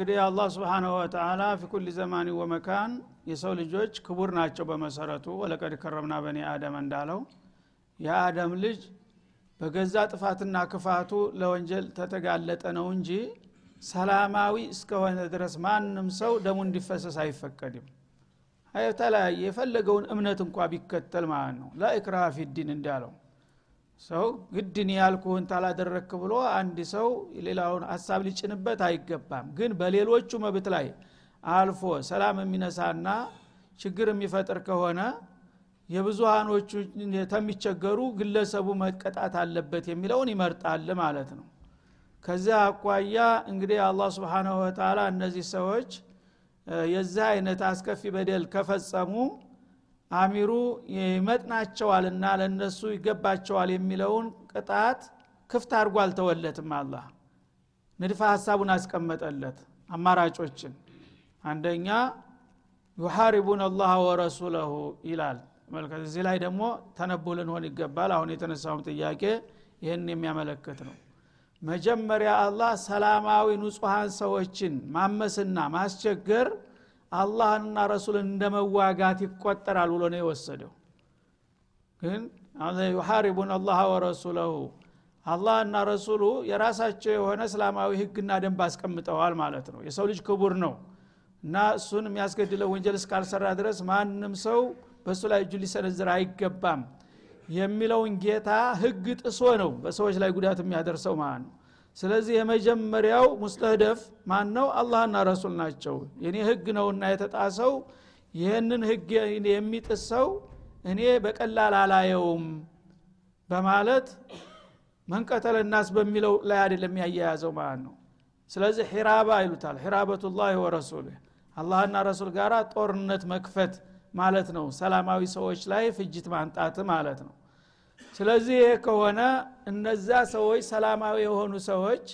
እንግዲህ አላህ ስብሓናሁ ወተላ ፊ ኩል ዘማን ወመካን የሰው ልጆች ክቡር ናቸው በመሰረቱ። ወለቀድ ከረምና በኒ አደም እንዳለው የአደም ልጅ በገዛ ጥፋትና ክፋቱ ለወንጀል ተተጋለጠ ነው እንጂ ሰላማዊ እስከሆነ ድረስ ማንም ሰው ደሙ እንዲፈሰስ አይፈቀድም። የተለያየ የፈለገውን እምነት እንኳ ቢከተል ማለት ነው። ላኢክራሃ ፊዲን እንዳለው ሰው ግድን ያልኩህን ታላደረክ ብሎ አንድ ሰው ሌላውን ሀሳብ ሊጭንበት አይገባም። ግን በሌሎቹ መብት ላይ አልፎ ሰላም የሚነሳና ችግር የሚፈጥር ከሆነ የብዙሃኖቹ ተሚቸገሩ ግለሰቡ መቀጣት አለበት የሚለውን ይመርጣል ማለት ነው። ከዚያ አኳያ እንግዲህ አላህ ስብሓናሁ ወተላ እነዚህ ሰዎች የዚህ አይነት አስከፊ በደል ከፈጸሙ አሚሩ ይመጥናቸዋልና ለነሱ ይገባቸዋል የሚለውን ቅጣት ክፍት አድርጎ አልተወለትም አላህ። ንድፈ ሀሳቡን አስቀመጠለት አማራጮችን። አንደኛ ዩሐሪቡን አላህ ወረሱለሁ ይላል። መልከት እዚህ ላይ ደግሞ ተነቡ ልንሆን ይገባል። አሁን የተነሳውም ጥያቄ ይህን የሚያመለክት ነው። መጀመሪያ አላህ ሰላማዊ ንጹሐን ሰዎችን ማመስና ማስቸገር አላህንና ረሱልን እንደ መዋጋት ይቆጠራል ብሎ ነው የወሰደው። ግን ዩሐሪቡን አላህ ወረሱለሁ አላህና ረሱሉ የራሳቸው የሆነ እስላማዊ ህግና ደንብ አስቀምጠዋል ማለት ነው። የሰው ልጅ ክቡር ነው እና እሱን የሚያስገድለው ወንጀል እስካልሰራ ድረስ ማንም ሰው በእሱ ላይ እጁ ሊሰነዝር አይገባም የሚለውን ጌታ ህግ ጥሶ ነው በሰዎች ላይ ጉዳት የሚያደርሰው ማለት ነው ስለዚህ የመጀመሪያው ሙስተህደፍ ማን ነው አላህና ረሱል ናቸው። የኔ ህግ ነውና የተጣሰው ይህንን ህግ የሚጥሰው እኔ በቀላል አላየውም በማለት መንቀተል ናስ በሚለው ላይ አይደለም ያያያዘው ማለት ነው። ስለዚህ ሒራባ ይሉታል። ሒራበቱላህ ወረሱልህ። አላህና ረሱል ጋር ጦርነት መክፈት ማለት ነው። ሰላማዊ ሰዎች ላይ ፍጅት ማንጣት ማለት ነው ስለዚህ ይሄ ከሆነ እነዛ ሰዎች ሰላማዊ የሆኑ ሰዎች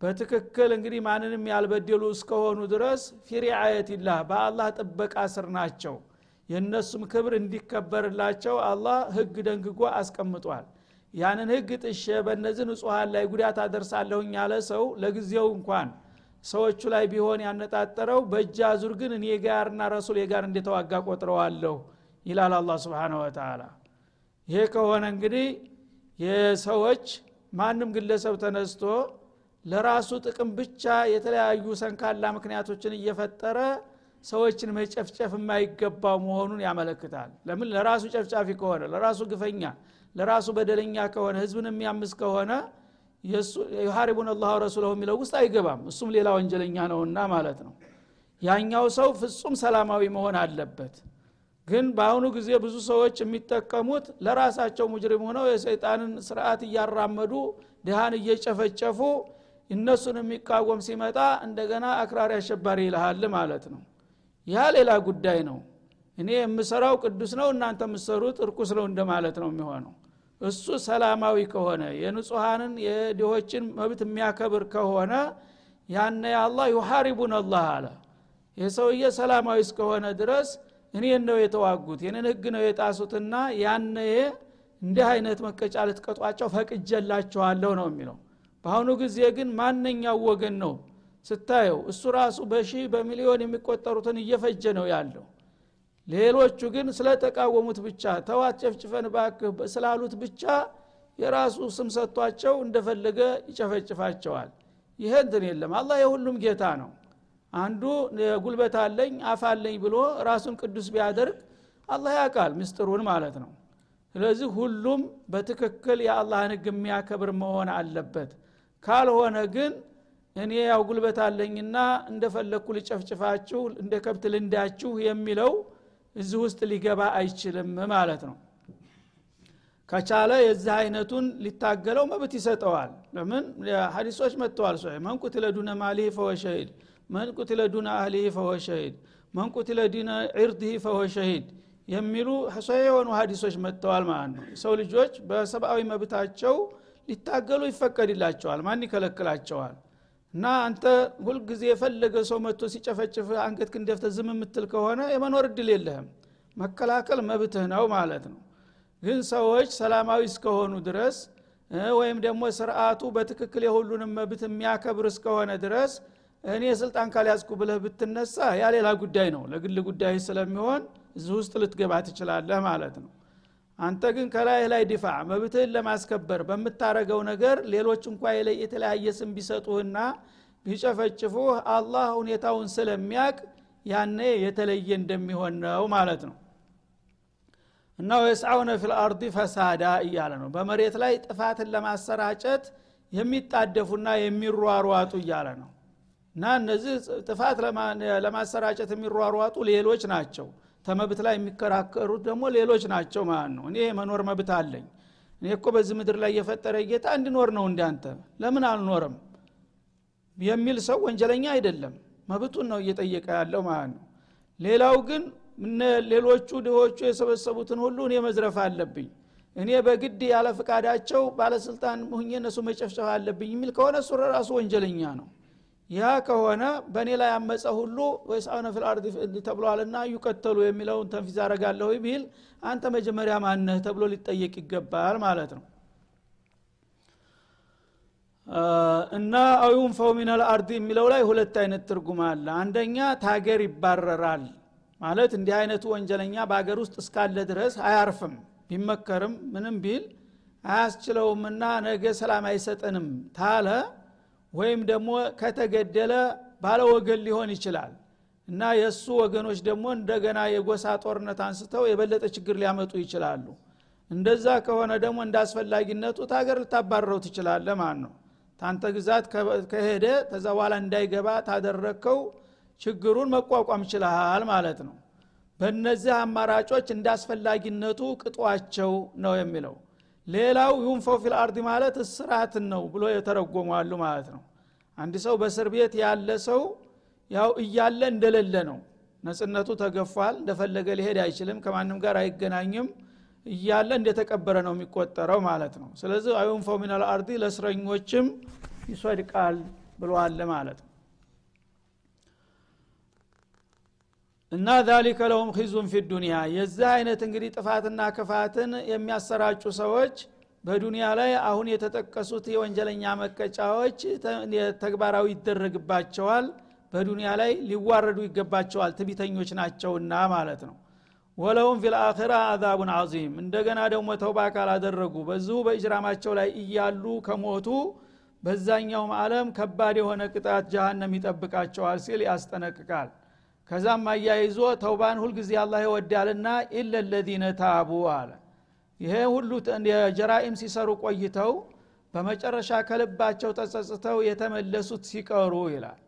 በትክክል እንግዲህ ማንንም ያልበደሉ እስከሆኑ ድረስ ፊሪአየትላህ በአላህ ጥበቃ ስር ናቸው። የእነሱም ክብር እንዲከበርላቸው አላህ ህግ ደንግጎ አስቀምጧል። ያንን ህግ ጥሼ በእነዚህ ንጹሐን ላይ ጉዳት አደርሳለሁኝ ያለ ሰው ለጊዜው እንኳን ሰዎቹ ላይ ቢሆን ያነጣጠረው በእጅ አዙር ግን እኔ ጋርና ረሱል ጋር እንደተዋጋ ቆጥረዋለሁ ይላል አላ ስብን ወተላ ይሄ ከሆነ እንግዲህ የሰዎች ማንም ግለሰብ ተነስቶ ለራሱ ጥቅም ብቻ የተለያዩ ሰንካላ ምክንያቶችን እየፈጠረ ሰዎችን መጨፍጨፍ የማይገባው መሆኑን ያመለክታል። ለምን? ለራሱ ጨፍጫፊ ከሆነ ለራሱ ግፈኛ ለራሱ በደለኛ ከሆነ ህዝብን የሚያምስ ከሆነ ዩሐሪቡን አላህ ረሱለሁ የሚለው ውስጥ አይገባም። እሱም ሌላ ወንጀለኛ ነውና ማለት ነው። ያኛው ሰው ፍጹም ሰላማዊ መሆን አለበት ግን በአሁኑ ጊዜ ብዙ ሰዎች የሚጠቀሙት ለራሳቸው ሙጅሪም ሆነው የሰይጣንን ስርዓት እያራመዱ ድሃን እየጨፈጨፉ እነሱን የሚቃወም ሲመጣ እንደገና አክራሪ አሸባሪ ይልሃል ማለት ነው። ያ ሌላ ጉዳይ ነው። እኔ የምሰራው ቅዱስ ነው እናንተ የምሰሩት እርኩስ ነው እንደማለት ነው የሚሆነው። እሱ ሰላማዊ ከሆነ የንጹሐንን የድሆችን መብት የሚያከብር ከሆነ ያነ አላህ ዩሐሪቡን አላህ አለ። የሰውዬ ሰላማዊ እስከሆነ ድረስ እኔን ነው የተዋጉት የኔን ህግ ነው የጣሱትና ያነ እንዲህ አይነት መቀጫ ልትቀጧቸው ፈቅጀላቸዋለሁ ነው የሚለው። በአሁኑ ጊዜ ግን ማነኛው ወገን ነው ስታየው? እሱ ራሱ በሺህ በሚሊዮን የሚቆጠሩትን እየፈጀ ነው ያለው። ሌሎቹ ግን ስለተቃወሙት ብቻ ተዋት ጨፍጭፈን ባክህ ስላሉት ብቻ የራሱ ስም ሰጥቷቸው እንደፈለገ ይጨፈጭፋቸዋል። ይሄ እንትን የለም። አላህ የሁሉም ጌታ ነው አንዱ ጉልበት አለኝ አፍ አለኝ ብሎ ራሱን ቅዱስ ቢያደርግ አላህ ያውቃል ምስጢሩን ማለት ነው። ስለዚህ ሁሉም በትክክል የአላህን ህግ የሚያከብር መሆን አለበት። ካልሆነ ግን እኔ ያው ጉልበት አለኝና እንደፈለግኩ ልጨፍጭፋችሁ እንደ ከብት ልንዳችሁ የሚለው እዚህ ውስጥ ሊገባ አይችልም ማለት ነው። ከቻለ የዚህ አይነቱን ሊታገለው መብት ይሰጠዋል። ለምን? ሀዲሶች መጥተዋል። so من قتل دون ماله فهو شهيد من قتل دون أهله فهو شهيد من قتل دون عرضه فهو شهيد የሚሉ so የሆኑ ሀዲሶች መጥተዋል ማለት ነው። ሰው ልጆች በሰብአዊ መብታቸው ሊታገሉ ይፈቀድላቸዋል ማን ይከለክላቸዋል? እና አንተ ሁልጊዜ የፈለገ ሰው መጥቶ ሲጨፈጭፍ አንገትክን ደፍተ ዝም የምትል ከሆነ የመኖር እድል የለህም። መከላከል መብትህ ነው ማለት ነው። ግን ሰዎች ሰላማዊ እስከሆኑ ድረስ ወይም ደግሞ ስርአቱ በትክክል የሁሉንም መብት የሚያከብር እስከሆነ ድረስ እኔ ስልጣን ካልያዝኩ ብለህ ብትነሳ ያ ሌላ ጉዳይ ነው። ለግል ጉዳይ ስለሚሆን እዚህ ውስጥ ልትገባ ትችላለህ ማለት ነው። አንተ ግን ከላይ ላይ ዲፋ መብትህን ለማስከበር በምታረገው ነገር ሌሎች እንኳ የተለያየ ስም ቢሰጡህና ቢጨፈጭፉህ አላህ ሁኔታውን ስለሚያቅ ያኔ የተለየ እንደሚሆን ነው ማለት ነው። እና ወየስዓውነ ፊልአርዲ ፈሳዳ እያለ ነው። በመሬት ላይ ጥፋትን ለማሰራጨት የሚጣደፉና የሚሯሯጡ እያለ ነው እና እነዚህ ጥፋት ለማሰራጨት የሚሯሯጡ ሌሎች ናቸው። ተመብት ላይ የሚከራከሩት ደግሞ ሌሎች ናቸው ማለት ነው። እኔ የመኖር መብት አለኝ። እኔ እኮ በዚህ ምድር ላይ የፈጠረ ጌታ እንዲኖር ነው እንዳንተ። ለምን አልኖርም? የሚል ሰው ወንጀለኛ አይደለም። መብቱን ነው እየጠየቀ ያለው ማለት ነው። ሌላው ግን ሌሎቹ ድሆቹ የሰበሰቡትን ሁሉ እኔ መዝረፍ አለብኝ። እኔ በግድ ያለ ፍቃዳቸው ባለስልጣን ሁኜ እነሱ መጨፍጨፍ አለብኝ የሚል ከሆነ እሱ ራሱ ወንጀለኛ ነው ያ ከሆነ በእኔ ላይ አመፀ ሁሉ ويسعون في الأرض ተብሏልና يقتلوا የሚለውን تنفيذ አረጋለሁ ቢል አንተ መጀመሪያ ማነህ ተብሎ ሊጠየቅ ይገባል ማለት ነው። እና أو ينفوا من الأرض የሚለው ላይ ሁለት አይነት ትርጉም አለ። አንደኛ ታገር ይባረራል ማለት እንዲህ አይነቱ ወንጀለኛ በሀገር ውስጥ እስካለ ድረስ አያርፍም ቢመከርም ምንም ቢል አያስችለውምና ነገ ሰላም አይሰጠንም ታለ ወይም ደግሞ ከተገደለ ባለ ወገን ሊሆን ይችላል። እና የእሱ ወገኖች ደግሞ እንደገና የጎሳ ጦርነት አንስተው የበለጠ ችግር ሊያመጡ ይችላሉ። እንደዛ ከሆነ ደግሞ እንደ አስፈላጊነቱ ታገር ልታባረረው ትችላለ ማለት ነው። ታንተ ግዛት ከሄደ ተዛ በኋላ እንዳይገባ ታደረግከው ችግሩን መቋቋም ችልሃል ማለት ነው። በእነዚህ አማራጮች እንደ አስፈላጊነቱ ቅጣቸው ነው የሚለው ሌላው ينفوا في الأرض ማለት እስራትን ነው ብሎ የተረጎሙ አሉ ማለት ነው። አንድ ሰው በእስር ቤት ያለ ሰው ያው እያለ እንደሌለ ነው። ነጻነቱ ተገፏል እንደፈለገ ሊሄድ አይችልም ከማንም ጋር አይገናኝም እያለ እንደተቀበረ ነው የሚቆጠረው ማለት ነው። ስለዚህ أو ينفوا من الأرض ለእስረኞችም ይሶድቃል ብለዋል ማለት ነው እና ዛሊከ ለሁም ኺዙን ፊ ዱኒያ የዚህ አይነት እንግዲህ ጥፋትና ክፋትን የሚያሰራጩ ሰዎች በዱንያ ላይ አሁን የተጠቀሱት የወንጀለኛ መቀጫዎች ተግባራዊ ይደረግባቸዋል። በዱንያ ላይ ሊዋረዱ ይገባቸዋል። ትቢተኞች ናቸውና ማለት ነው። ወለሁም ፊልአኺራ አዛቡን አዚም እንደገና ደግሞ ተውባ ካላደረጉ በዚሁ በእጅራማቸው ላይ እያሉ ከሞቱ በዛኛውም ዓለም ከባድ የሆነ ቅጣት ጃሃንም ይጠብቃቸዋል ሲል ያስጠነቅቃል ከዛም አያይዞ ተውባን ሁልጊዜ አላህ ይወዳልና ኢለ ለዚነ ታቡ አለ። ይሄ ሁሉ የጀራኢም ሲሰሩ ቆይተው በመጨረሻ ከልባቸው ተጸጽተው የተመለሱት ሲቀሩ ይላል።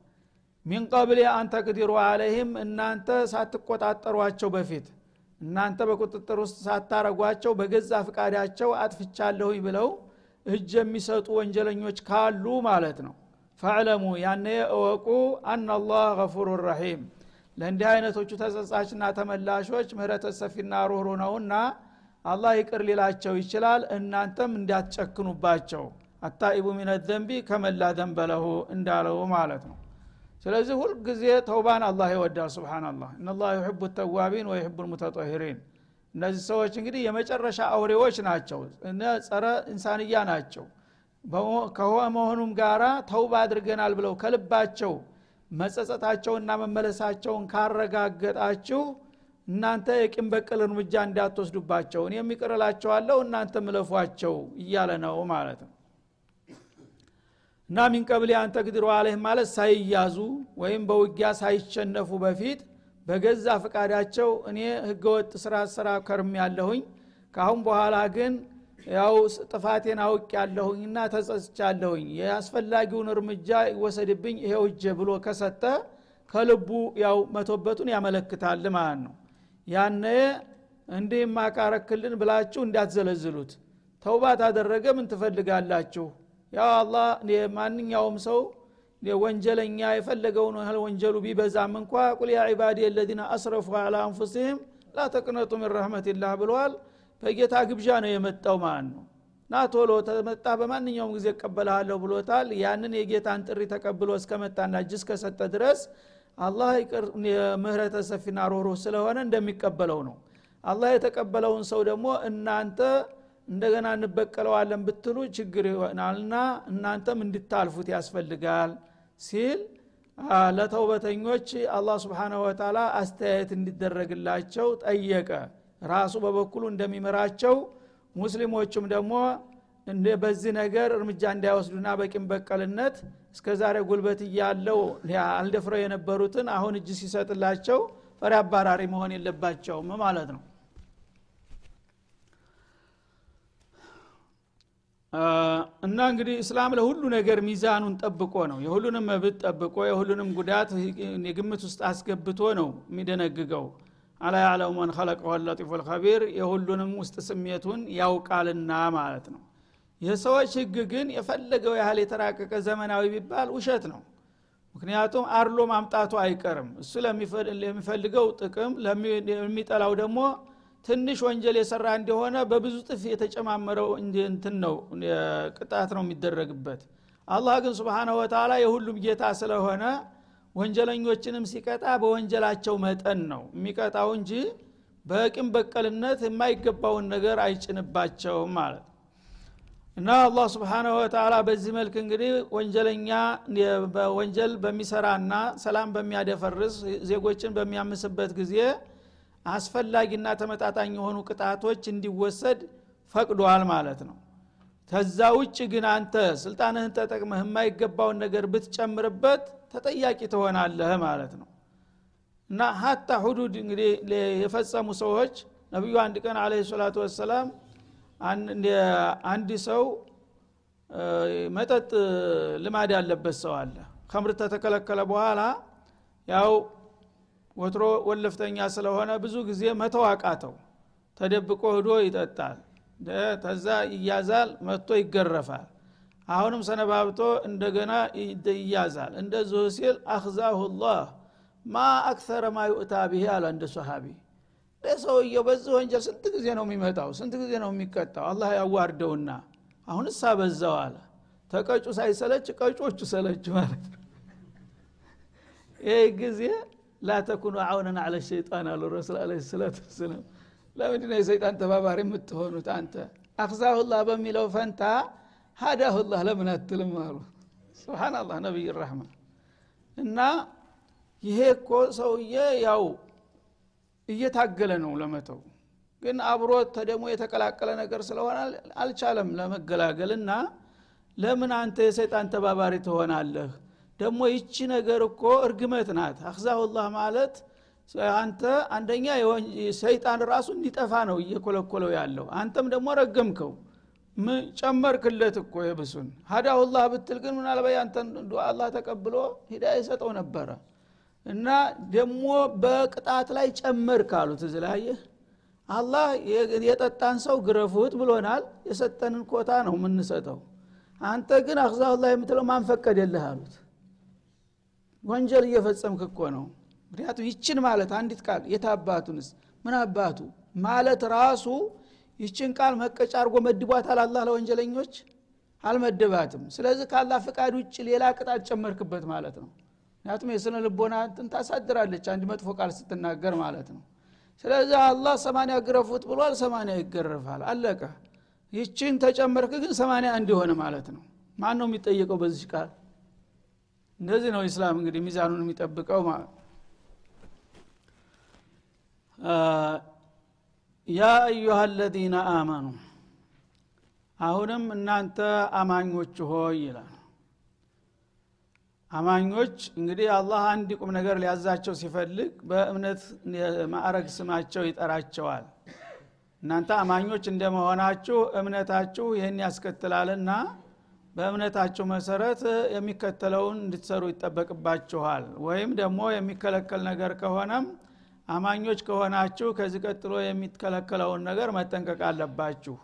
ሚን ቀብል አን ተቅዲሩ አለህም እናንተ ሳትቆጣጠሯቸው በፊት እናንተ በቁጥጥር ውስጥ ሳታረጓቸው በገዛ ፍቃዳቸው አጥፍቻለሁኝ ብለው እጅ የሚሰጡ ወንጀለኞች ካሉ ማለት ነው። ፈዕለሙ ያነ እወቁ አናላህ ገፉሩ ረሒም ለእንዲህ አይነቶቹ ተጸጻችና ተመላሾች ምህረተ ሰፊና ሩህሩ ነውና አላህ ይቅር ሊላቸው ይችላል። እናንተም እንዳትጨክኑባቸው። አታኢቡ ሚነ ዘንቢ ከመላ ዘንበለሁ እንዳለው ማለት ነው። ስለዚህ ሁልጊዜ ተውባን አላህ ይወዳል። ስብናላህ እናላ ዩሕቡ ተዋቢን ወዩሕቡ ልሙተጠሂሪን እነዚህ ሰዎች እንግዲህ የመጨረሻ አውሬዎች ናቸው። ጸረ ኢንሳንያ ናቸው። ከመሆኑም ጋራ ተውባ አድርገናል ብለው ከልባቸው መጸጸታቸውና መመለሳቸውን ካረጋገጣችሁ እናንተ የቂም በቀል እርምጃ እንዳትወስዱባቸው። እኔ የሚቅርላቸዋለሁ እናንተ ምለፏቸው እያለ ነው ማለት ነው። እና ሚን ቀብል አንተ ግድሮ አለህ ማለት ሳይያዙ ወይም በውጊያ ሳይሸነፉ በፊት በገዛ ፈቃዳቸው እኔ ህገወጥ ስራ ስራ ከርም ያለሁኝ ካአሁን በኋላ ግን ያው ጥፋቴን አውቅ ያለሁኝና ተጸጽቻለሁኝ። የአስፈላጊውን እርምጃ ይወሰድብኝ ይሄው እጀ ብሎ ከሰጠ ከልቡ ያው መቶበቱን ያመለክታል ማለት ነው። ያነ እንዲህ ማቃረክልን ብላችሁ እንዳትዘለዝሉት። ተውባ ታደረገ ምን ትፈልጋላችሁ? ያው አላህ ማንኛውም ሰው ወንጀለኛ የፈለገውን ያህል ወንጀሉ ቢበዛም እንኳ ቁል ያ ዒባዲ የለዚነ አስረፉ አላ አንፉሲህም ላ ተቅነጡ ምን ረህመትላህ ብለዋል በጌታ ግብዣ ነው የመጣው ማለት ነው ና ቶሎ ተመጣ በማንኛውም ጊዜ እቀበልሃለሁ ብሎታል። ያንን የጌታን ጥሪ ተቀብሎ እስከመጣና እጅ እስከሰጠ ድረስ አላህ ምህረተ ሰፊና ሮሮህ ስለሆነ እንደሚቀበለው ነው። አላህ የተቀበለውን ሰው ደግሞ እናንተ እንደገና እንበቀለዋለን ብትሉ ችግር ይሆናልና እናንተም እንድታልፉት ያስፈልጋል ሲል ለተውበተኞች አላህ ስብሓንሁ ወተላ አስተያየት እንዲደረግላቸው ጠየቀ ራሱ በበኩሉ እንደሚምራቸው ሙስሊሞቹም ደግሞ በዚህ ነገር እርምጃ እንዳይወስዱና በቂም በቀልነት እስከ ዛሬ ጉልበት እያለው አልደፍረው የነበሩትን አሁን እጅ ሲሰጥላቸው ፈሪ አባራሪ መሆን የለባቸውም ማለት ነው። እና እንግዲህ እስላም ለሁሉ ነገር ሚዛኑን ጠብቆ ነው። የሁሉንም መብት ጠብቆ የሁሉንም ጉዳት የግምት ውስጥ አስገብቶ ነው የሚደነግገው አላ ያዕለሙ መን ኸለቀ ወለጢፉ ልከቢር የሁሉንም ውስጥ ስሜቱን ያውቃልና ማለት ነው። የሰዎች ህግ ግን የፈለገው ያህል የተራቀቀ ዘመናዊ ቢባል ውሸት ነው። ምክንያቱም አርሎ ማምጣቱ አይቀርም። እሱ ለሚፈልገው ጥቅም ለሚጠላው ደግሞ ትንሽ ወንጀል የሰራ እንደሆነ በብዙ ጥፍ የተጨማመረው እንትን ነው ቅጣት ነው የሚደረግበት። አላህ ግን ስብሓናሁ ወተላ የሁሉም ጌታ ስለሆነ ወንጀለኞችንም ሲቀጣ በወንጀላቸው መጠን ነው። የሚቀጣው እንጂ በቂም በቀልነት የማይገባውን ነገር አይጭንባቸውም ማለት እና አላህ ስብሓናሁ ወተላ በዚህ መልክ እንግዲህ ወንጀለኛ ወንጀል በሚሰራና ሰላም በሚያደፈርስ ዜጎችን በሚያምስበት ጊዜ አስፈላጊና ተመጣጣኝ የሆኑ ቅጣቶች እንዲወሰድ ፈቅዷል ማለት ነው። ከዛ ውጭ ግን አንተ ስልጣንህን ተጠቅመህ የማይገባውን ነገር ብትጨምርበት ተጠያቂ ትሆናለህ ማለት ነው። እና ሀታ ሁዱድ እንግዲህ የፈጸሙ ሰዎች ነቢዩ አንድ ቀን አለ ሰላቱ ወሰላም አንድ ሰው መጠጥ ልማድ ያለበት ሰው አለ። ከምር ተተከለከለ በኋላ ያው ወትሮ ወለፍተኛ ስለሆነ ብዙ ጊዜ መተው አቃተው። ተደብቆ ህዶ ይጠጣል። ተዛ ይያዛል መጥቶ ይገረፋል አሁንም ሰነባብቶ እንደገና ይያዛል። እንደዚሁ ሲል አክዛሁ ላህ ማ አክተረ ማ ዩእታ ብሄ አለ እንደ ሰሃቢ። ሰውየው በዚህ ወንጀል ስንት ጊዜ ነው የሚመጣው? ስንት ጊዜ ነው የሚቀጣው? አላህ ያዋርደውና አሁን እሳ በዛው አለ። ተቀጩ ሳይሰለች ቀጮቹ ሰለች ማለት ነው። ይህ ጊዜ ላተኩኑ አውነን አለ ሸይጣን አሉ ረሱል አለ ሰላት ወሰላም። ለምንድነው የሰይጣን ተባባሪ የምትሆኑት አንተ? አክዛሁላህ በሚለው ፈንታ ሀዳሁላህ ለምን አትልም አሉ። ስብናላህ ነቢይ ራህማ እና ይሄ እኮ ሰውዬ ያው እየታገለ ነው ለመተው። ግን አብሮ ተደሞ የተቀላቀለ ነገር ስለሆነ አልቻለም ለመገላገል። እና ለምን አንተ የሰይጣን ተባባሪ ትሆናለህ? ደግሞ ይቺ ነገር እኮ እርግመት ናት። አክዛሁላህ ማለት አንተ አንደኛ ሰይጣን ራሱ እንዲጠፋ ነው እየኮለኮለው ያለው። አንተም ደግሞ ረገምከው ጨመርክለት እኮ የብሱን። ሀዳሁላህ ብትል ግን ምናልባት አንተን አላህ ተቀብሎ ሂዳ ይሰጠው ነበረ። እና ደግሞ በቅጣት ላይ ጨመር ካሉት እዚ አላህ የጠጣን ሰው ግረፉት ብሎናል። የሰጠንን ኮታ ነው የምንሰጠው። አንተ ግን አክዛሁላህ የምትለው ማን ፈቀደልህ አሉት። ወንጀል እየፈጸምክ እኮ ነው። ምክንያቱም ይችን ማለት አንዲት ቃል የታባቱንስ ምን አባቱ? ማለት ራሱ ይችን ቃል መቀጫ አርጎ መድቧታል አላህ ለወንጀለኞች? አልመደባትም ስለዚህ ከአላህ ፍቃድ ውጭ ሌላ ቅጣት ጨመርክበት ማለት ነው። ምክንያቱም የስነ ልቦና እንትን ታሳድራለች አንድ መጥፎ ቃል ስትናገር ማለት ነው። ስለዚህ አላህ ሰማንያ ግረፉት ብሏል ሰማንያ ይገረፋል። አለቀ። ይችን ተጨመርክ ግን ሰማንያ እንዲሆነ ማለት ነው። ማን ነው የሚጠየቀው በዚህ ቃል? እንደዚህ ነው ኢስላም እንግዲህ ሚዛኑን የሚጠብቀው ማለት ያ አዩሃ አለዚነ አመኑ። አሁንም እናንተ አማኞች ሆይ ይላል። አማኞች እንግዲህ አላህ አንድ ቁም ነገር ሊያዛቸው ሲፈልግ በእምነት ማዕረግ ስማቸው ይጠራቸዋል። እናንተ አማኞች እንደመሆናችሁ እምነታችሁ ይህን ያስከትላልና በእምነታችሁ መሰረት የሚከተለውን እንድትሰሩ ይጠበቅባችኋል። ወይም ደግሞ የሚከለከል ነገር ከሆነም አማኞች ከሆናችሁ ከዚህ ቀጥሎ የሚከለከለውን ነገር መጠንቀቅ አለባችሁ።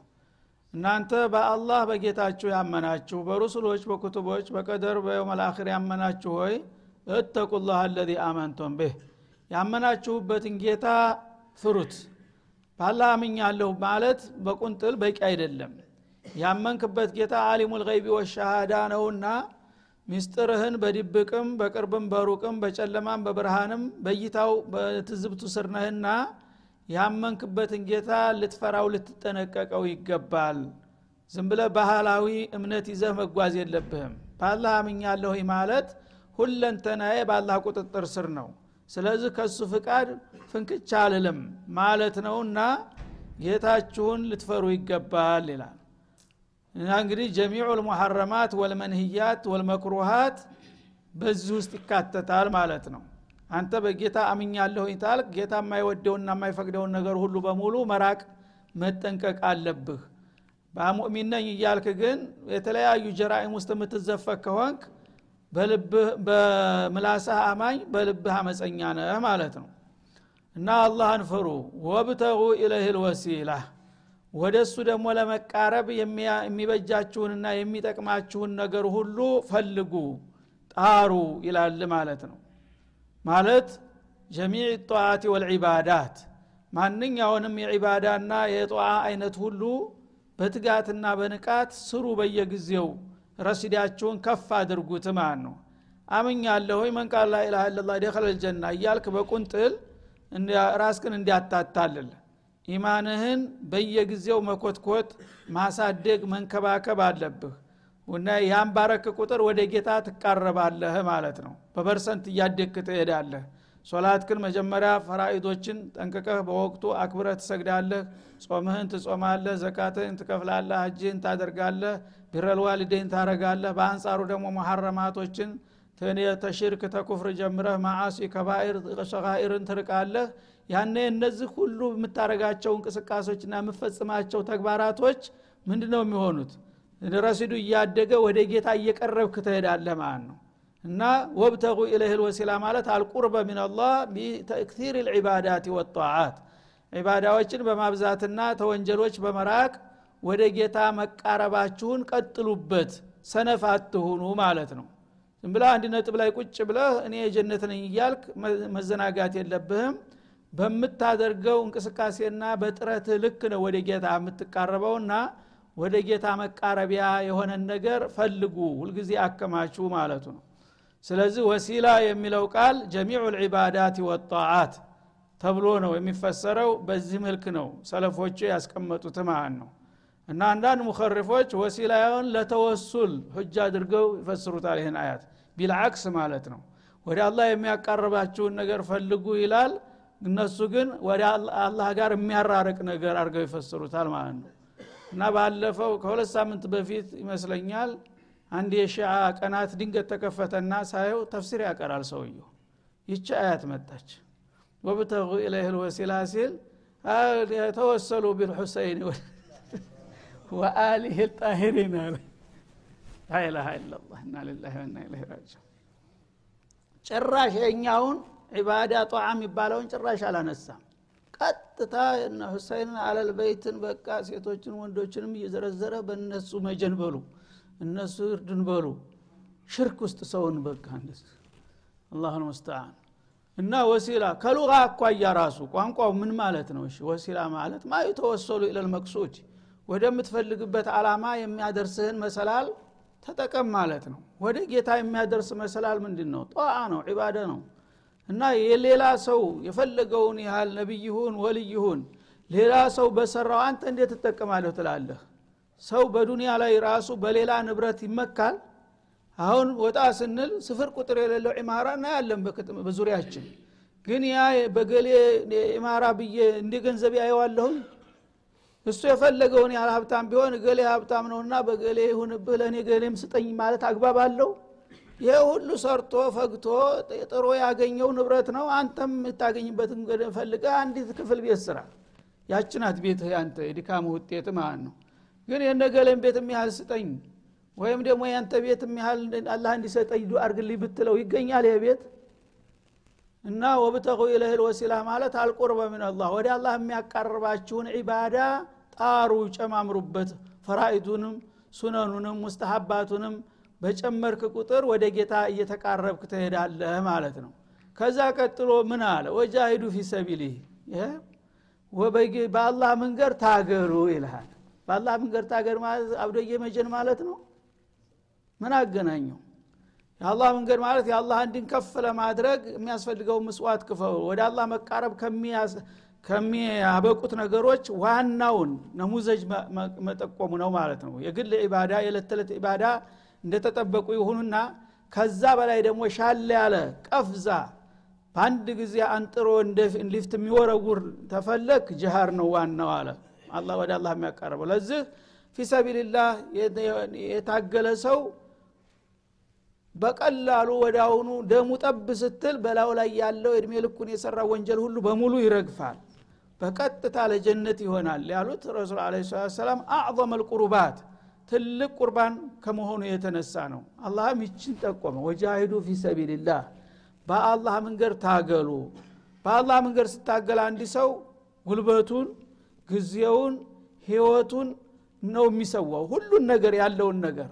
እናንተ በአላህ በጌታችሁ ያመናችሁ በሩሱሎች በኩቱቦች በቀደር በየውመልአክር ያመናችሁ ሆይ እተቁላህ አለዚ አመንቶም ብህ። ያመናችሁበትን ጌታ ፍሩት። ባላህ አምኛለሁ ማለት በቁንጥል በቂ አይደለም። ያመንክበት ጌታ አሊሙል ገይቢ ወሻሃዳ ነውና ሚስጥርህን በድብቅም በቅርብም በሩቅም በጨለማም በብርሃንም በይታው በትዝብቱ ስር ነህና ያመንክበትን ጌታ ልትፈራው ልትጠነቀቀው ይገባል። ዝም ብለ ባህላዊ እምነት ይዘህ መጓዝ የለብህም። ባላህ አምኛለሁ ማለት ሁለንተናዬ በአላህ ቁጥጥር ስር ነው። ስለዚህ ከሱ ፍቃድ ፍንክቻ አልልም ማለት ነውና ጌታችሁን ልትፈሩ ይገባል ይላል እና እንግዲህ ጀሚዑ ልሙሐረማት ወልመንህያት ወልመክሩሃት በዚህ ውስጥ ይካተታል ማለት ነው። አንተ በጌታ አምኛለሁ ታል ጌታ የማይወደውና የማይፈቅደውን ነገር ሁሉ በሙሉ መራቅ መጠንቀቅ አለብህ። በሙእሚን ነኝ እያልክ ግን የተለያዩ ጀራኢም ውስጥ የምትዘፈቅ ከሆንክ በምላስህ አማኝ በልብህ አመፀኛ ነህ ማለት ነው። እና አላህን ፍሩ። ወብተጉ ኢለህ ልወሲላ ወደ እሱ ደግሞ ለመቃረብ የሚበጃችሁንና የሚጠቅማችሁን ነገር ሁሉ ፈልጉ ጣሩ ይላል ማለት ነው። ማለት جميع الطاعات والعبادات ማንኛውንም የዒባዳና የጧዓ አይነት ሁሉ በትጋትና በንቃት ስሩ በየጊዜው ረሲዳችሁን ከፍ አድርጉት ማለት ነው። አምኛለሁ من قال لا إله إلا الله دخل الجنة እያልክ በቁንጽል ራስክን እንዲያታታልል ኢማንህን በየጊዜው መኮትኮት ማሳደግ መንከባከብ አለብህ። እና ያን ባረግክ ቁጥር ወደ ጌታ ትቃረባለህ ማለት ነው። በፐርሰንት እያደግክ ትሄዳለህ። ሶላትክን መጀመሪያ ፈራኢዶችን ጠንቅቀህ በወቅቱ አክብረህ ትሰግዳለህ። ጾምህን ትጾማለህ ዘካትህን ትከፍላለህ ሀጅህን ታደርጋለህ ቢረልዋሊደይን ታረጋለህ። በአንጻሩ ደግሞ መሐረማቶችን ተሽርክ ተኩፍር ጀምረህ ማዓሲ ከባኢር ሰጋኢርን ትርቃለህ ያኔ እነዚህ ሁሉ የምታረጋቸው እንቅስቃሴዎችና የምፈጽማቸው ተግባራቶች ምንድ ነው የሚሆኑት? ረሲዱ እያደገ ወደ ጌታ እየቀረብክ ትሄዳለህ ማለት ነው። እና ወብተጉ ኢለህ ልወሲላ ማለት አልቁርበ ሚንላህ ቢተክቲር ልዕባዳት ወጣዓት ዒባዳዎችን በማብዛትና ተወንጀሎች በመራቅ ወደ ጌታ መቃረባችሁን ቀጥሉበት ሰነፍ አትሁኑ ማለት ነው። ዝም ብለህ አንድ ነጥብ ላይ ቁጭ ብለህ እኔ የጀነት ነኝ እያልክ መዘናጋት የለብህም በምታደርገው እንቅስቃሴና በጥረት ልክ ነው ወደ ጌታ የምትቃረበውና ወደ ጌታ መቃረቢያ የሆነን ነገር ፈልጉ ሁልጊዜ አከማችሁ ማለቱ ነው። ስለዚህ ወሲላ የሚለው ቃል ጀሚዑ ልዕባዳት ወጣዓት ተብሎ ነው የሚፈሰረው። በዚህ መልክ ነው ሰለፎቹ ያስቀመጡት ማለት ነው። እና አንዳንድ ሙኸርፎች ወሲላውን ለተወሱል ሁጅ አድርገው ይፈስሩታል ይህን አያት ቢልዓክስ ማለት ነው። ወደ አላህ የሚያቃርባችሁን ነገር ፈልጉ ይላል እነሱ ግን ወደ አላህ ጋር የሚያራርቅ ነገር አድርገው ይፈስሩታል ማለት ነው። እና ባለፈው ከሁለት ሳምንት በፊት ይመስለኛል አንድ የሺዓ ቀናት ድንገት ተከፈተና ሳየው ተፍሲር ያቀራል ሰውየው። ይቺ አያት መጣች። ወብተጉ ኢለይህ ልወሲላ ሲል ተወሰሉ ቢልሑሰይን ወአሊህ ጣሂሪን አለ ላኢላሃ ኢላላህ እና ልላህ ወና ራጅዑን ጭራሽ የእኛውን ዒባዳ ጧዓ የሚባለውን ጭራሽ አላነሳም። ቀጥታ እነ ሁሰይንን አለልበይትን በቃ ሴቶችን ወንዶችንም እየዘረዘረ በእነሱ መጀን በሉ እነሱ እርድን በሉ። ሽርክ ውስጥ ሰውን በቃ እንደዚህ አላሁን ሙስተዓን። እና ወሲላ ከሉጋ አኳያ ራሱ ቋንቋው ምን ማለት ነው? እሺ ወሲላ ማለት ማ የተወሰሉ ኢለል መቅሱድ ወደምትፈልግበት አላማ የሚያደርስህን መሰላል ተጠቀም ማለት ነው። ወደ ጌታ የሚያደርስ መሰላል ምንድን ነው ጠዋ ነው ዒባደ ነው እና የሌላ ሰው የፈለገውን ያህል ነቢይሁን ወልይሁን ሌላ ሰው በሰራው አንተ እንዴት ትጠቀማለሁ ትላለህ? ሰው በዱንያ ላይ ራሱ በሌላ ንብረት ይመካል? አሁን ወጣ ስንል ስፍር ቁጥር የሌለው ኢማራ እናያለን በዙሪያችን። ግን ያ በገሌ ኢማራ ብዬ እንደ ገንዘብ ያየዋለሁኝ እሱ የፈለገውን ያህል ሀብታም ቢሆን እገሌ ሀብታም ነውና በገሌ ይሁንብህ ለእኔ ገሌም ስጠኝ ማለት አግባብ አለው ይሄ ሁሉ ሰርቶ ፈግቶ ጥሮ ያገኘው ንብረት ነው። አንተም የምታገኝበትን ፈልገ አንዲት ክፍል ቤት ስራ። ያችናት ቤት ያንተ የድካም ውጤት ማለት ነው። ግን የነገሌም ቤት የሚያህል ስጠኝ ወይም ደግሞ ያንተ ቤት የሚያህል አላህ እንዲሰጠኝ አርግልኝ ብትለው ይገኛል ይሄ ቤት? እና ወብተቁ ኢለህል ወሲላ ማለት አልቁርበ ምን ወደ አላህ የሚያቃርባችሁን ዒባዳ ጣሩ ጨማምሩበት። ፈራኢቱንም ሱነኑንም ሙስተሐባቱንም በጨመርክ ቁጥር ወደ ጌታ እየተቃረብክ ትሄዳለህ ማለት ነው። ከዛ ቀጥሎ ምን አለ? ወጃሂዱ ፊ ሰቢሊህ። በአላህ መንገድ ታገሩ ይልሃል። በአላህ መንገድ ታገር ማለት አብዶየ መጀን ማለት ነው። ምን አገናኘው? የአላህ መንገድ ማለት የአላህ እንድን ከፍ ለማድረግ የሚያስፈልገው ምስዋት ክፈው ወደ አላህ መቃረብ ከሚያበቁት ነገሮች ዋናውን ነሙዘጅ መጠቆሙ ነው ማለት ነው። የግል ዒባዳ የዕለት ተዕለት ዒባዳ እንደተጠበቁ ይሁኑና ከዛ በላይ ደግሞ ሻል ያለ ቀፍዛ በአንድ ጊዜ አንጥሮ ሊፍት የሚወረውር ተፈለግ ጅሃር ነው ዋናው አለ። አላ ወደ አላህ የሚያቀርበው። ለዚህ ፊሰቢልላህ የታገለ ሰው በቀላሉ ወደ አሁኑ ደሙ ጠብ ስትል በላው ላይ ያለው እድሜ ልኩን የሰራ ወንጀል ሁሉ በሙሉ ይረግፋል። በቀጥታ ለጀነት ይሆናል ያሉት ረሱል አለ ሰላም አዕظም ልቁሩባት ትልቅ ቁርባን ከመሆኑ የተነሳ ነው። አላህም ይችን ጠቆመ ወጃሂዱ ፊ ሰቢልላህ በአላህ መንገድ ታገሉ። በአላህ መንገድ ስታገል አንድ ሰው ጉልበቱን ጊዜውን ህይወቱን ነው የሚሰዋው። ሁሉን ነገር ያለውን ነገር።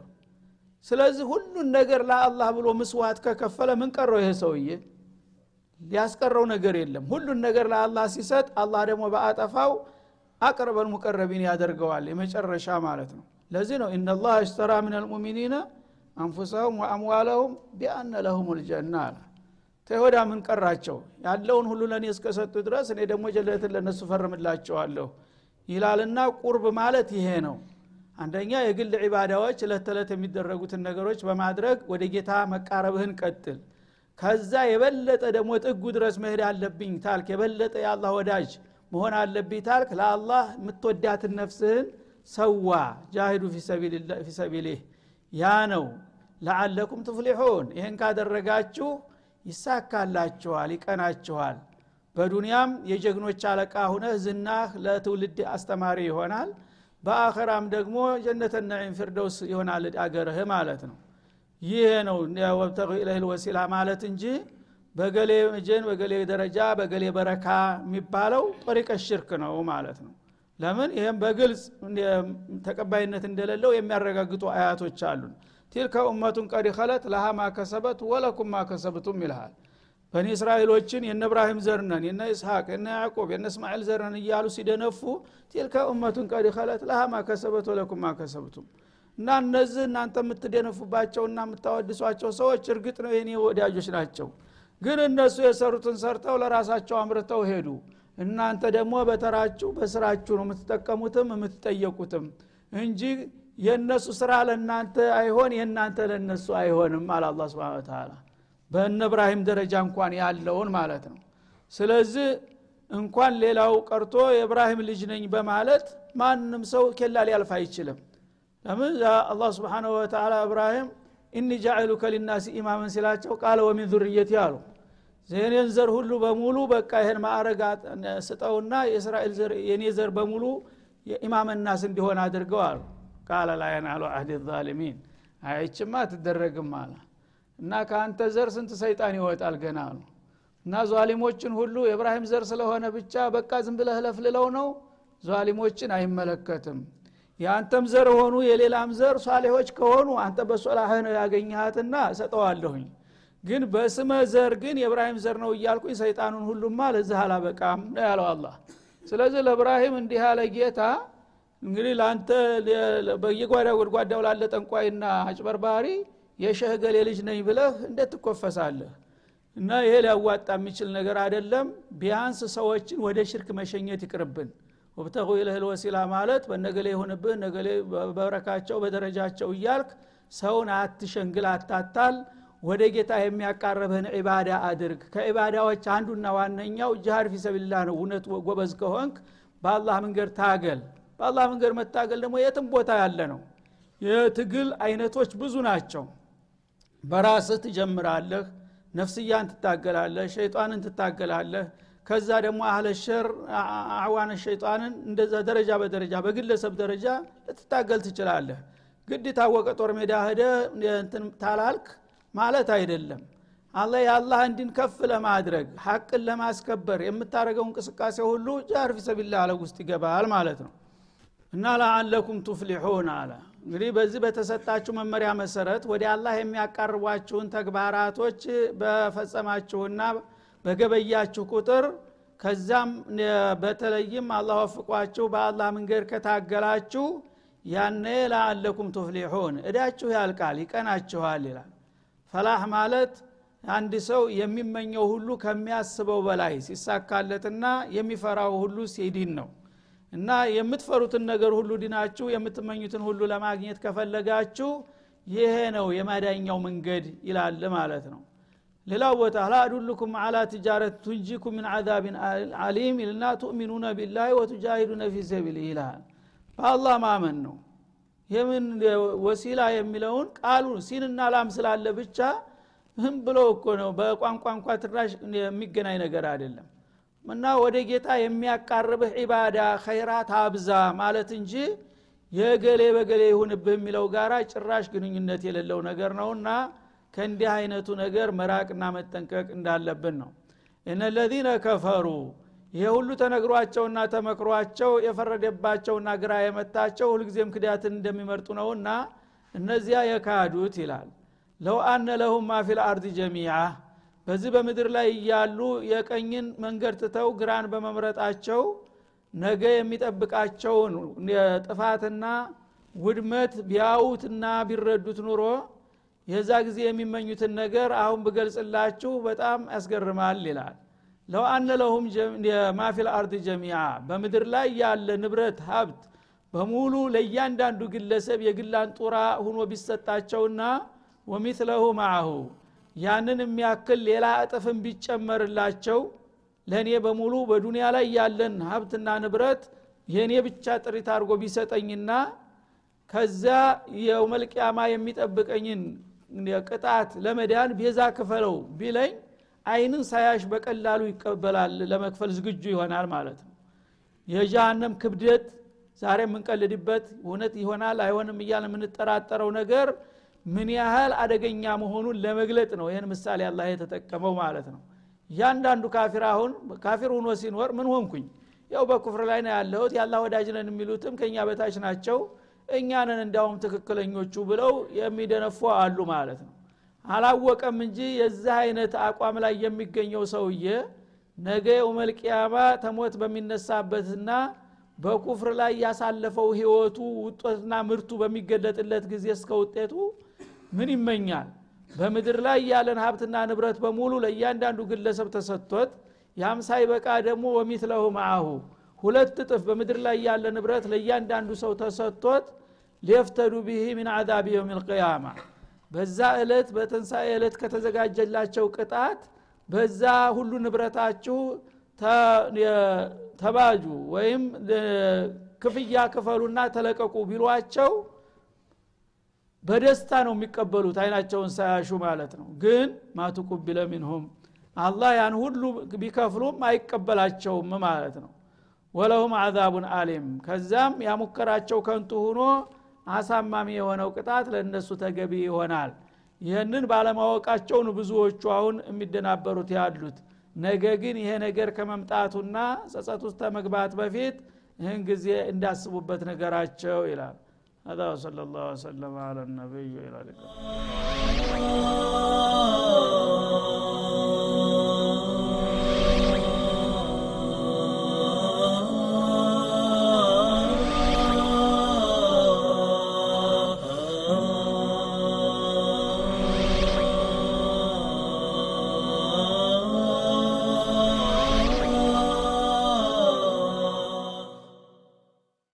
ስለዚህ ሁሉን ነገር ለአላህ ብሎ ምስዋት ከከፈለ ምን ቀረው ይሄ ሰውዬ? ሊያስቀረው ነገር የለም። ሁሉን ነገር ለአላህ ሲሰጥ አላህ ደግሞ በአጠፋው አቅርበል ሙቀረቢን ያደርገዋል። የመጨረሻ ማለት ነው ለዚህ ነው ኢነላህ እሽተራ ምን አልሙሚኒነ አንፉሰሁም ወአምዋለሁም ቢአነ ለሁም ልጀና አለ። ተይሁዳ ምን ቀራቸው? ያለውን ሁሉ ለእኔ እስከሰጡ ድረስ እኔ ደግሞ ጀለትን ለነሱ ፈርምላቸዋለሁ ይላልና ቁርብ ማለት ይሄ ነው። አንደኛ የግል ዒባዳዎች እለት ተዕለት የሚደረጉትን ነገሮች በማድረግ ወደ ጌታ መቃረብህን ቀጥል። ከዛ የበለጠ ደግሞ ጥጉ ድረስ መሄድ አለብኝ ታልክ የበለጠ የአላህ ወዳጅ መሆን አለብኝ ታልክ ለአላህ የምትወዳትን ነፍስህን ሰዋ ጃሂዱ ፊሰቢሊህ ያ ነው። ለዓለኩም ትፍሊሑን። ይህን ካደረጋችሁ ይሳካላችኋል ይቀናችኋል። በዱንያም የጀግኖች አለቃ ሁነህ ዝናህ ለትውልድ አስተማሪ ይሆናል። በአኸራም ደግሞ ጀነተ ነዒም ፊርደውስ ይሆናል አገርህ ማለት ነው። ይህ ነው ወብተቁ ኢለህ ወሲላ ማለት እንጂ በገሌ ጀን በገሌ ደረጃ በገሌ በረካ የሚባለው ጠሪቀ ሽርክ ነው ማለት ነው ለምን? ይህም በግልጽ ተቀባይነት እንደሌለው የሚያረጋግጡ አያቶች አሉን። ቲልከ ኡመቱን ቀድ ኸለት ለሃ ማከሰበት ወለኩም ማከሰብቱም ይልሃል። በኒ እስራኤሎችን የነ እብራሂም ዘርነን የነ ኢስሐቅ የነ ያዕቆብ የነ እስማኤል ዘርነን እያሉ ሲደነፉ ቲልከ ኡመቱን ቀድ ኸለት ለሃ ማከሰበት ወለኩም ማከሰብቱም እና እነዚህ እናንተ የምትደነፉባቸውና የምታወድሷቸው ሰዎች እርግጥ ነው የኔ ወዳጆች ናቸው። ግን እነሱ የሰሩትን ሰርተው ለራሳቸው አምርተው ሄዱ እናንተ ደግሞ በተራችሁ በስራችሁ ነው የምትጠቀሙትም የምትጠየቁትም እንጂ የእነሱ ስራ ለእናንተ አይሆን የእናንተ ለእነሱ አይሆንም አለ አላ ስብን ተላ በእነ እብራሂም ደረጃ እንኳን ያለውን ማለት ነው። ስለዚህ እንኳን ሌላው ቀርቶ የእብራሂም ልጅ ነኝ በማለት ማንም ሰው ኬላ ሊያልፍ አይችልም። ለምን? አላህ ስብሓንሁ ወተላ እብራሂም إني جاعلك للناس إماما ሲላቸው قال ومن ذريتي አሉ የኔን ዘር ሁሉ በሙሉ በቃ ይህን ማዕረግ ስጠውና የእስራኤል ዘር የኔ ዘር በሙሉ የ إمام ناس እንዲሆን አድርገው አሉ። قال لا ينال عهدي الظالمين። አይችማ አትደረግም አለ። እና ከአንተ ዘር ስንት ሰይጣን ይወጣል ገና አሉ። እና ዟሊሞችን ሁሉ የእብራሂም ዘር ስለሆነ ብቻ በቃ ዝም ብለህ ለፍልለው ነው? ዟሊሞችን አይመለከትም። የአንተም ዘር ሆኑ የሌላም ዘር ሷሌሆች ከሆኑ አንተ በሶላህ ነው ያገኘሃትና እሰጠዋለሁኝ ግን በስመ ዘር ግን የእብራሂም ዘር ነው እያልኩኝ ሰይጣኑን ሁሉማ ለዚህ አላበቃም ነው ያለው አላህ። ስለዚህ ለእብራሂም እንዲህ ያለ ጌታ እንግዲህ ለአንተ በየጓዳ ጎድጓዳው ላለ ጠንቋይና አጭበርባሪ የሸህ ገሌ ልጅ ነኝ ብለህ እንዴት ትኮፈሳለህ? እና ይሄ ሊያዋጣ የሚችል ነገር አይደለም። ቢያንስ ሰዎችን ወደ ሽርክ መሸኘት ይቅርብን። ወብተቁ ኢለህል ወሲላ ማለት በነገሌ የሆንብህ ነገሌ በበረካቸው በደረጃቸው እያልክ ሰውን አትሸንግል አታታል ወደ ጌታ የሚያቃረብህን ዒባዳ አድርግ። ከዒባዳዎች አንዱና ዋነኛው ጅሃድ ፊሰቢላ ነው። እውነት ጎበዝ ከሆንክ በአላህ መንገድ ታገል። በአላህ መንገድ መታገል ደግሞ የትም ቦታ ያለ ነው። የትግል አይነቶች ብዙ ናቸው። በራስህ ትጀምራለህ ነፍስያን ትታገላለህ ሸይጣንን ትታገላለህ። ከዛ ደግሞ أهل الشر أعوان الشيطان ን እንደዛ ደረጃ በደረጃ በግለሰብ ደረጃ ልትታገል ትችላለህ። ግድ ታወቀ ጦር ሜዳ ሄደ ታላልክ ማለት አይደለም። አላ የአላህን ዲን ከፍ ለማድረግ ሐቅን ለማስከበር የምታደረገው እንቅስቃሴ ሁሉ جهاد في سبيل الله ውስጥ ይገባል ማለት ነው። እና لعلكم تفلحون አለ። እንግዲህ በዚህ በተሰጣችሁ መመሪያ መሰረት ወደ አላህ የሚያቃርቧችሁን ተግባራቶች በፈጸማችሁና በገበያችሁ ቁጥር ከዛም በተለይም አላህ ወፍቋችሁ በአላህ መንገድ ከታገላችሁ ያነ ለአለኩም ቱፍሊሑን እዳችሁ ያልቃል ይቀናችኋል ይላል ፈላህ ማለት አንድ ሰው የሚመኘው ሁሉ ከሚያስበው በላይ ሲሳካለትና የሚፈራው ሁሉ ሲዲን ነው። እና የምትፈሩትን ነገር ሁሉ ዲናችሁ የምትመኙትን ሁሉ ለማግኘት ከፈለጋችሁ ይሄ ነው የማዳኛው መንገድ ይላል ማለት ነው። ሌላው ቦታ ላ አዱልኩም አላ ትጃረት ቱንጂኩም ምን አዛብን አሊም ይልና ቱእሚኑነ ቢላህ ወቱጃሂዱነ ፊ ሰቢል ይልሃል በአላህ ማመን ነው የምን ወሲላ የሚለውን ቃሉ ሲንና ላም ስላለ ብቻ ምን ብሎ እኮ ነው። በቋንቋ ትራሽ የሚገናኝ ነገር አይደለም። እና ወደ ጌታ የሚያቃርብህ ዒባዳ ኸይራት አብዛ ማለት እንጂ የገሌ በገሌ ይሁንብህ የሚለው ጋራ ጭራሽ ግንኙነት የሌለው ነገር ነውና ከእንዲህ አይነቱ ነገር መራቅና መጠንቀቅ እንዳለብን ነው። እነለዚነ ከፈሩ ይሄ ሁሉ ተነግሯቸውና ተመክሯቸው የፈረደባቸውና ግራ የመታቸው ሁልጊዜም ክዳትን እንደሚመርጡ ነውና እነዚያ የካዱት ይላል። ለው አነ ለሁም ማ ፊል አርድ ጀሚዓ በዚህ በምድር ላይ እያሉ የቀኝን መንገድ ትተው ግራን በመምረጣቸው ነገ የሚጠብቃቸውን ጥፋትና ውድመት ቢያውትና ቢረዱት ኑሮ የዛ ጊዜ የሚመኙትን ነገር አሁን ብገልጽላችሁ በጣም ያስገርማል ይላል ለው አነ ማፊል አርድ ጀሚዓ በምድር ላይ ያለ ንብረት ሀብት በሙሉ ለእያንዳንዱ ግለሰብ የግላን ጡራ ሁኖ ቢሰጣቸውና ወሚትለሁ ማአሁ ያንን የሚያክል ሌላ እጥፍን ቢጨመርላቸው ለእኔ በሙሉ በዱንያ ላይ ያለን ሀብትና ንብረት የእኔ ብቻ ጥሪት አድርጎ ቢሰጠኝና ከዛ የውመልቅያማ የሚጠብቀኝን ቅጣት ለመዳን ቤዛ ክፈለው ቢለኝ አይንን ሳያሽ በቀላሉ ይቀበላል ለመክፈል ዝግጁ ይሆናል ማለት ነው። የጃሃንም ክብደት ዛሬ የምንቀልድበት እውነት ይሆናል አይሆንም እያለ የምንጠራጠረው ነገር ምን ያህል አደገኛ መሆኑን ለመግለጥ ነው። ይህን ምሳሌ አላህ የተጠቀመው ማለት ነው። እያንዳንዱ ካፊር አሁን ካፊር ሁኖ ሲኖር ምን ሆንኩኝ? ያው በኩፍር ላይ ነው ያለሁት ያላ ወዳጅ ነን የሚሉትም ከእኛ በታች ናቸው። እኛንን እንዲያውም ትክክለኞቹ ብለው የሚደነፉ አሉ ማለት ነው አላወቀም እንጂ የዚህ አይነት አቋም ላይ የሚገኘው ሰውዬ ነገ የውመልቅያማ ተሞት በሚነሳበትና በኩፍር ላይ ያሳለፈው ህይወቱ ውጦትና ምርቱ በሚገለጥለት ጊዜ እስከ ውጤቱ ምን ይመኛል? በምድር ላይ ያለን ሀብትና ንብረት በሙሉ ለእያንዳንዱ ግለሰብ ተሰጥቶት ያም ሳይበቃ ደግሞ ወሚትለሁ ማአሁ ሁለት እጥፍ በምድር ላይ ያለ ንብረት ለእያንዳንዱ ሰው ተሰጥቶት ሊፍተዱ ቢሂ ምን አዛብ የውም ልቅያማ በዛ ዕለት በትንሣኤ ዕለት ከተዘጋጀላቸው ቅጣት በዛ ሁሉ ንብረታችሁ ተባጁ ወይም ክፍያ ክፈሉና ተለቀቁ ቢሏቸው በደስታ ነው የሚቀበሉት አይናቸውን ሳያሹ ማለት ነው። ግን ማቱቁቢለ ሚንሁም አላህ ያን ሁሉ ቢከፍሉም አይቀበላቸውም ማለት ነው። ወለሁም አዛቡን አሊም። ከዛም ያሙከራቸው ከንቱ ሁኖ አሳማሚ የሆነው ቅጣት ለእነሱ ተገቢ ይሆናል ይህንን ባለማወቃቸውን ብዙዎቹ አሁን የሚደናበሩት ያሉት ነገ ግን ይሄ ነገር ከመምጣቱና ጸጸት ውስጥ ከመግባት በፊት ይህን ጊዜ እንዳስቡበት ነገራቸው ይላል هذا وصلى الله وسلم على النبي وإلى اللقاء